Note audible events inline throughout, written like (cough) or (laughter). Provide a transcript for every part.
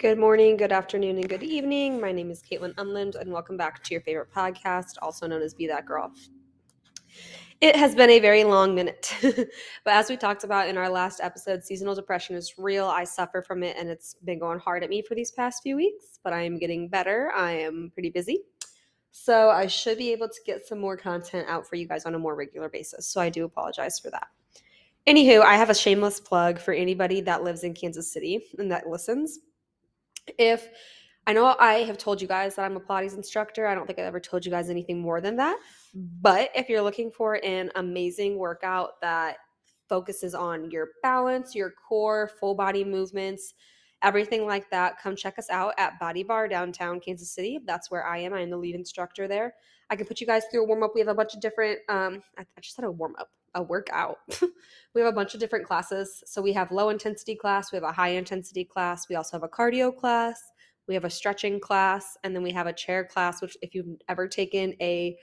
Good morning, good afternoon, and good evening. My name is Kaitlyn Unland, and welcome back to your favorite podcast, also known as Be That Girl. It has been a very long minute, (laughs) but as we talked about in our last episode, seasonal depression is real. I suffer from it, and it's been going hard at me for these past few weeks, but I am getting better. I am pretty busy. So I should be able to get some more content out for you guys on a more regular basis. So I do apologize for that. Anywho, I have a shameless plug for anybody that lives in Kansas City and that listens if I know I have told you guys that I'm a Pilates instructor, I don't think I've ever told you guys anything more than that. But if you're looking for an amazing workout that focuses on your balance, your core, full body movements, everything like that, come check us out at Body Bar downtown Kansas City. That's where I am. I'm the lead instructor there. I can put you guys through a warm up. We have a bunch of different, um, I, I just said a warm up, a workout. (laughs) we have a bunch of different classes. So we have low intensity class, we have a high intensity class, we also have a cardio class, we have a stretching class, and then we have a chair class, which if you've ever taken a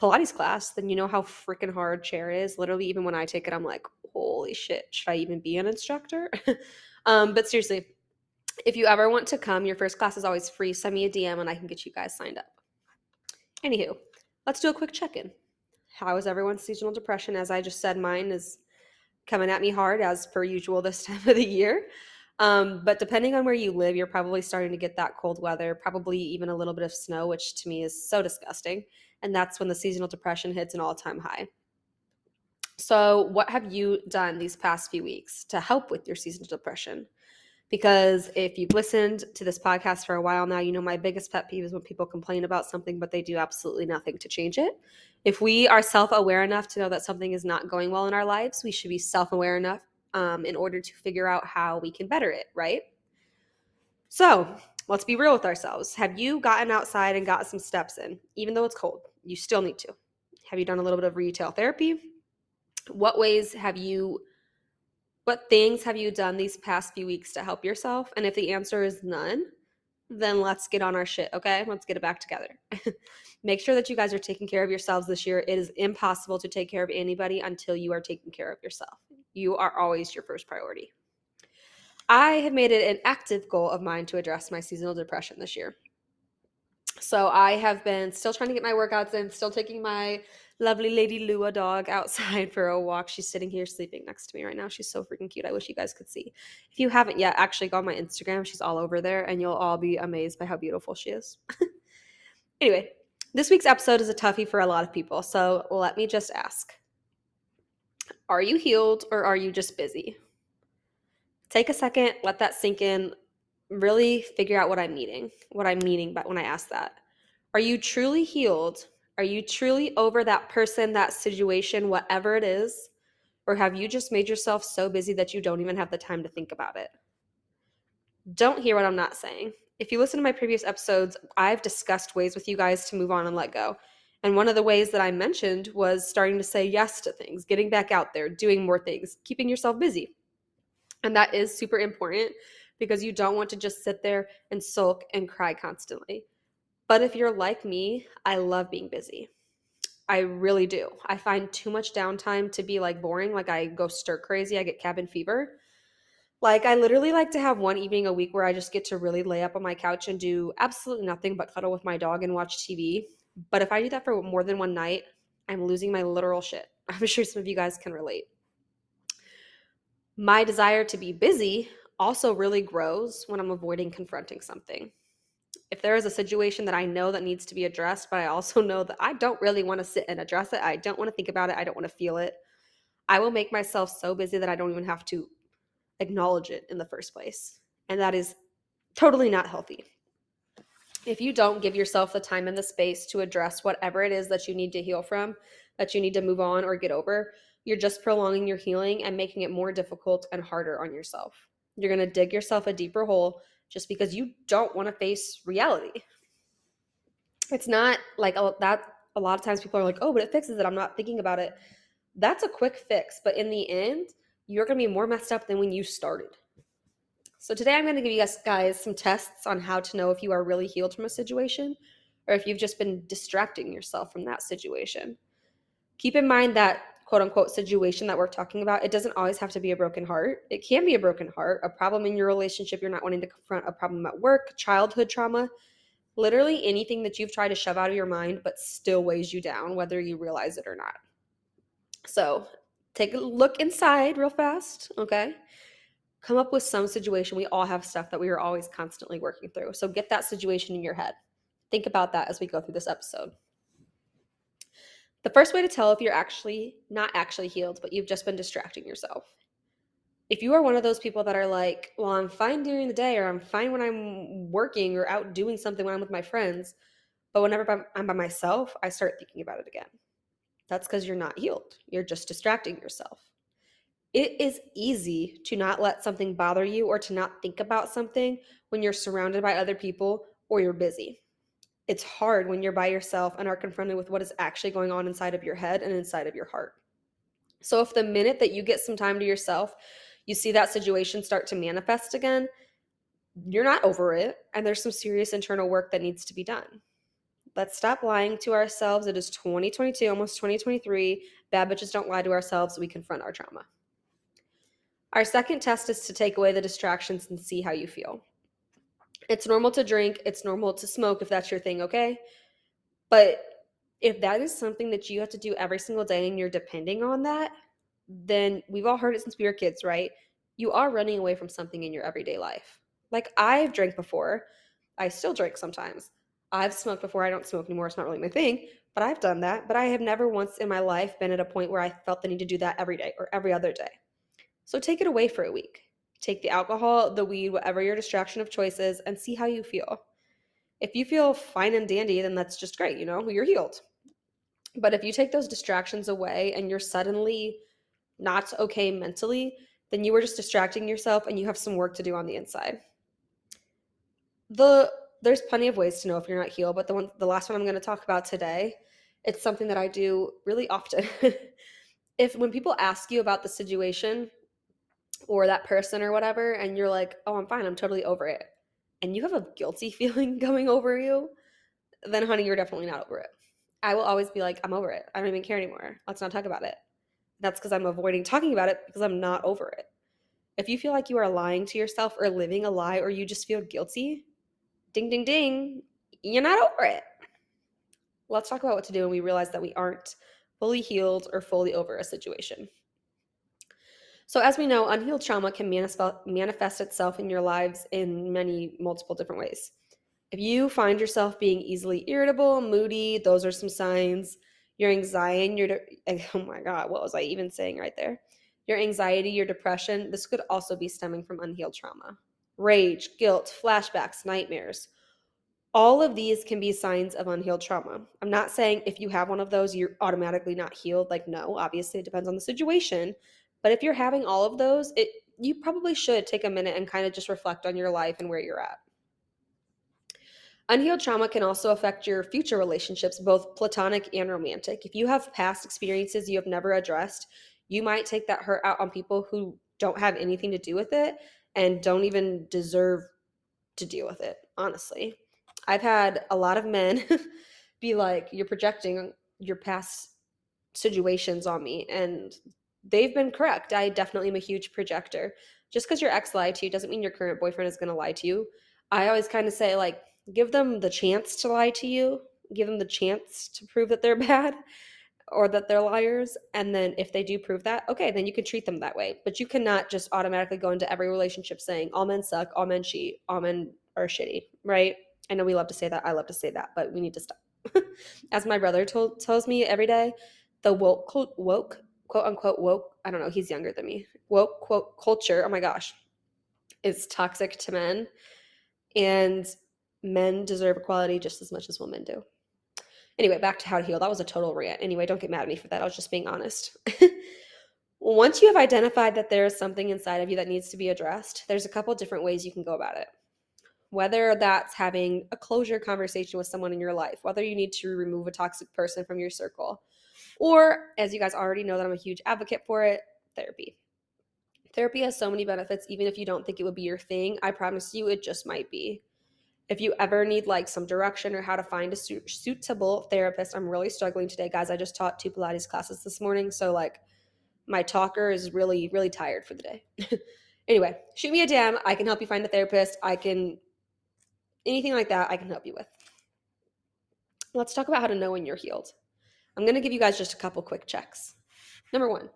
Pilates class, then you know how freaking hard chair is. Literally, even when I take it, I'm like, holy shit, should I even be an instructor? (laughs) um, but seriously, if you ever want to come, your first class is always free. Send me a DM and I can get you guys signed up. Anywho, let's do a quick check in. How is everyone's seasonal depression? As I just said, mine is coming at me hard as per usual this (laughs) time of the year. Um, but depending on where you live, you're probably starting to get that cold weather, probably even a little bit of snow, which to me is so disgusting. And that's when the seasonal depression hits an all time high. So, what have you done these past few weeks to help with your seasonal depression? Because if you've listened to this podcast for a while now, you know my biggest pet peeve is when people complain about something, but they do absolutely nothing to change it. If we are self aware enough to know that something is not going well in our lives, we should be self aware enough um, in order to figure out how we can better it, right? So let's be real with ourselves. Have you gotten outside and got some steps in, even though it's cold? You still need to. Have you done a little bit of retail therapy? What ways have you what things have you done these past few weeks to help yourself? And if the answer is none, then let's get on our shit, okay? Let's get it back together. (laughs) Make sure that you guys are taking care of yourselves this year. It is impossible to take care of anybody until you are taking care of yourself. You are always your first priority. I have made it an active goal of mine to address my seasonal depression this year. So I have been still trying to get my workouts in, still taking my lovely lady Lua dog (laughs) outside for a walk. She's sitting here sleeping next to me right now. She's so freaking cute. I wish you guys could see. If you haven't yet, actually go on my Instagram. She's all over there, and you'll all be amazed by how beautiful she is. (laughs) anyway, this week's episode is a toughie for a lot of people. So let me just ask Are you healed or are you just busy? Take a second, let that sink in. Really figure out what I'm meaning, what I'm meaning by when I ask that. Are you truly healed are you truly over that person, that situation, whatever it is? Or have you just made yourself so busy that you don't even have the time to think about it? Don't hear what I'm not saying. If you listen to my previous episodes, I've discussed ways with you guys to move on and let go. And one of the ways that I mentioned was starting to say yes to things, getting back out there, doing more things, keeping yourself busy. And that is super important because you don't want to just sit there and sulk and cry constantly. But if you're like me, I love being busy. I really do. I find too much downtime to be like boring. Like I go stir crazy. I get cabin fever. Like I literally like to have one evening a week where I just get to really lay up on my couch and do absolutely nothing but cuddle with my dog and watch TV. But if I do that for more than one night, I'm losing my literal shit. (laughs) I'm sure some of you guys can relate. My desire to be busy also really grows when I'm avoiding confronting something if there is a situation that I know that needs to be addressed, but I also (laughs) know that I don't really want to sit and address it, I don't want to think about it, I don't want to feel it, I will make myself so busy that I don't even have to acknowledge it in the first place. And that is totally not healthy. If you don't give yourself the time and the space to address whatever it is that you need to heal from, that you need to move on or get over, you're just prolonging your healing and making it more difficult and harder on yourself. You're going to dig yourself a deeper hole just because you don't want to face reality. It's not like that. A lot of times people are like, oh, but it fixes it. I'm not thinking about it. That's a quick fix. But in the end, you're going to be more messed up than when you started. So today I'm going to give you guys, guys some tests on how to know if you are really healed from a situation or if you've just been distracting yourself from that situation. Keep in mind that quote unquote situation that we're talking about, it doesn't always have to be a broken heart. It can be a broken heart, a problem in your relationship, you're not wanting to confront a problem at work, childhood trauma, literally anything that you've tried to shove out of your mind but still weighs you down, whether you realize it or not. So take a look inside real fast, okay? Come up with some situation. We all have stuff that we are always constantly working through. So get that situation in your head. Think about that as we go through this episode. The first way to tell if you're actually not actually healed, but you've just been distracting yourself. If you are one of those people that are like, well, I'm fine during the day or I'm fine when I'm working or out doing something when I'm with my friends, but whenever I'm by myself, I start thinking about it again. That's because you're not healed. You're just distracting yourself. It is easy to not let something bother you or to not think about something when you're surrounded by other people or you're busy it's hard when you're by yourself and are confronted with what is actually going on inside of your head and inside of your heart. So, if the minute that you get some time to yourself, you see that situation start to manifest again, you're not over it, and there's some serious internal work that needs to be done. Let's stop lying to ourselves. It is 2022, almost 2023. Bad bitches don't lie to ourselves. We confront our trauma. Our second test is to take away the distractions and see how you feel. It's normal to drink, it's normal to smoke if that's your thing, okay? But if that is something that you have to do every single day and you're depending on that, then we've all heard it since we were kids, right? You are running away from something in your everyday life. Like I've drank before, I still drink sometimes. I've smoked before, I don't smoke anymore, it's not really my thing, but I've done that. But I have never once in my life been at a point where I felt the need to do that every day or every other day. So take it away for a week. Take the alcohol, the weed, whatever your distraction of choice is, and see how you feel. If you feel fine and dandy, then that's just great, you know, you're healed. But if you take those distractions away and you're suddenly not okay mentally, then you were just distracting yourself and you have some work to do on the inside. The there's plenty of ways to know if you're not healed, but the one the last one I'm going to talk about today, it's something that I do really often. (laughs) if when people ask you about the situation or that person or whatever, and you're like, oh, I'm fine, I'm totally over it, and you have a guilty (laughs) feeling going over you, then honey, you're definitely not over it. I will always be like, I'm over it. I don't even care anymore. Let's not talk about it. That's because I'm avoiding talking about it because I'm not over it. If you feel like you are lying to yourself or living a lie or you just feel guilty, ding, ding, ding, you're not over it. Let's talk about what to do when we realize that we aren't fully healed or fully over a situation. So, as we know, unhealed trauma can manifest itself in your lives in many multiple different ways. If you find yourself being easily irritable, moody, those are some signs. Your anxiety, your (laughs) oh my god, what was I even saying right there? Your anxiety, your depression, this could also be stemming from unhealed trauma. Rage, guilt, flashbacks, nightmares. All of these can be signs of unhealed trauma. I'm not saying if you have one of those, you're automatically not healed. Like, no, obviously, it depends on the situation. But if you're having all of those, it you probably should take a minute and kind of just reflect on your life and where you're at. Unhealed trauma can also affect your future relationships, both platonic and romantic. If you have past experiences you have never addressed, you might take that hurt out on people who don't have anything to do with it and don't even deserve to deal with it, honestly. I've had a lot of men (laughs) be like, You're projecting your past situations on me. And they've been correct. I definitely am a huge projector. Just because your ex lied to you doesn't mean your current boyfriend is going to lie to you. I always kind of say, like, give them the chance to lie to you, give them the chance to prove that they're (laughs) bad or that they're liars. And then if they do prove that, okay, then you can treat them that way. But you cannot just automatically go into every relationship saying, all men suck, all men cheat, all men are shitty, right? I know we love to say that. I love to say that, but we need to stop. (laughs) As my brother told, tells me every day, the woke, woke quote unquote woke, I don't know, he's younger than me. Woke quote culture, oh my gosh, is toxic to men. And men deserve equality just as much as women do. Anyway, back to how to heal. That was a total rant. Anyway, don't get mad at me for that. I was just being honest. (laughs) Once you have identified that there is something inside of you that needs to be addressed, there's a couple different ways you can go about it. Whether that's having a closure conversation with someone in your life, whether you need to remove a toxic person from your circle, or, as you guys already know, that I'm a huge advocate for it, therapy. Therapy has so many benefits, even if you don't think it would be your thing. I promise you, it just might be. If you ever need like some direction or how to find a su- suitable therapist, I'm really struggling today, guys. I just taught two Pilates classes this morning, so like my talker is really really tired for the day. (laughs) anyway, shoot me a DM. I can help you find a therapist. I can anything like that. I can help you with. Let's talk about how to know when you're healed. I'm going to give you guys just a couple quick checks. Number one,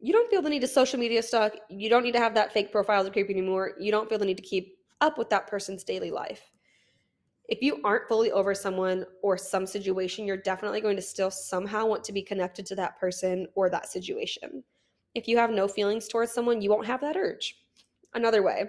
you don't feel the need to social media stalk. You don't need to have that fake profile to creep anymore. You don't feel the need to keep up with that person's daily life. If you aren't fully over someone or some situation, you're definitely going to still somehow want to be connected to that person or that situation. If you have no feelings towards someone, you won't have that urge. Another way,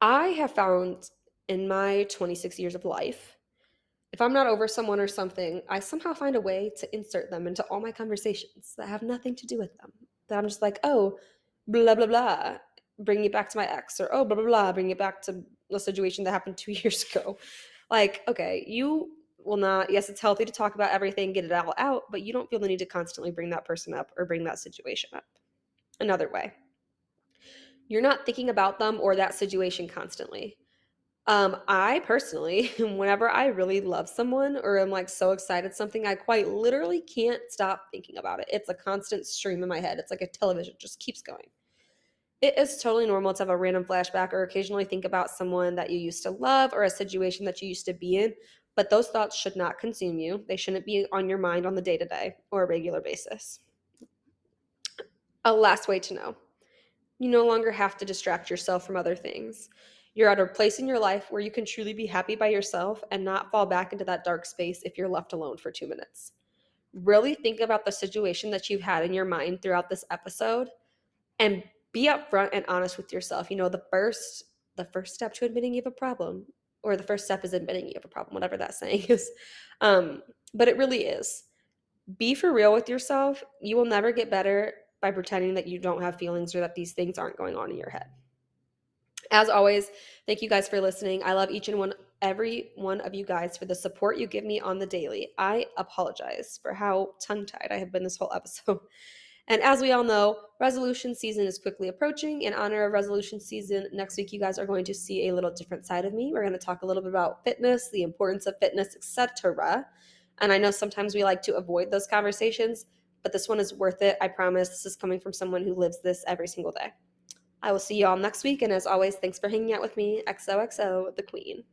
I have found in my 26 years of life, if I'm not over someone or something, I somehow find a way to insert them into all my conversations that have nothing to do with them. That I'm just like, oh, blah, blah, blah, bring it back to my ex, or oh, blah, blah, blah, bring it back to a situation that happened two (laughs) years ago. Like, okay, you will not, yes, it's healthy to talk about everything, get it all out, but you don't feel the need to constantly bring that person up or bring that situation up. Another way, you're not thinking about them or that situation constantly. Um, I personally, (laughs) whenever I really love someone or I'm like so excited something, I quite literally can't stop thinking about it. It's a constant stream in my head. It's like a television, just keeps going. It is totally normal to have a random flashback or occasionally think about someone that you used to love or a situation that you used to be in, but those thoughts should not consume you. They shouldn't be on your mind on the day to day or a regular basis. A last way to know you no longer have to distract yourself from other things. You're at a place in your life where you can truly be happy by yourself and not fall back into that dark space if you're left alone for two minutes. Really think about the situation that you've had in your mind throughout this episode and be upfront and honest with yourself. You know, the first the first step to admitting you have a problem, or the first step is admitting you have a problem, whatever that (laughs) saying is. Um, but it really is. Be for real with yourself. You will never get better by pretending that you don't have feelings or that these things aren't going on in your head. As always, thank you guys for listening. I love each and one every one of you guys for the support you give me on the daily. I apologize for how tongue-tied I have been this whole episode. (laughs) And as we all know, resolution season is quickly approaching. In honor of resolution season, next week you guys are going to see a little different side of me. We're going to talk a little bit about fitness, the importance of fitness, etc. And I know sometimes we like to avoid those conversations, but this one is worth it. I promise. This is coming from someone who lives this every single day. I will see you all next week. And as always, thanks for hanging out with me. XOXO, the Queen.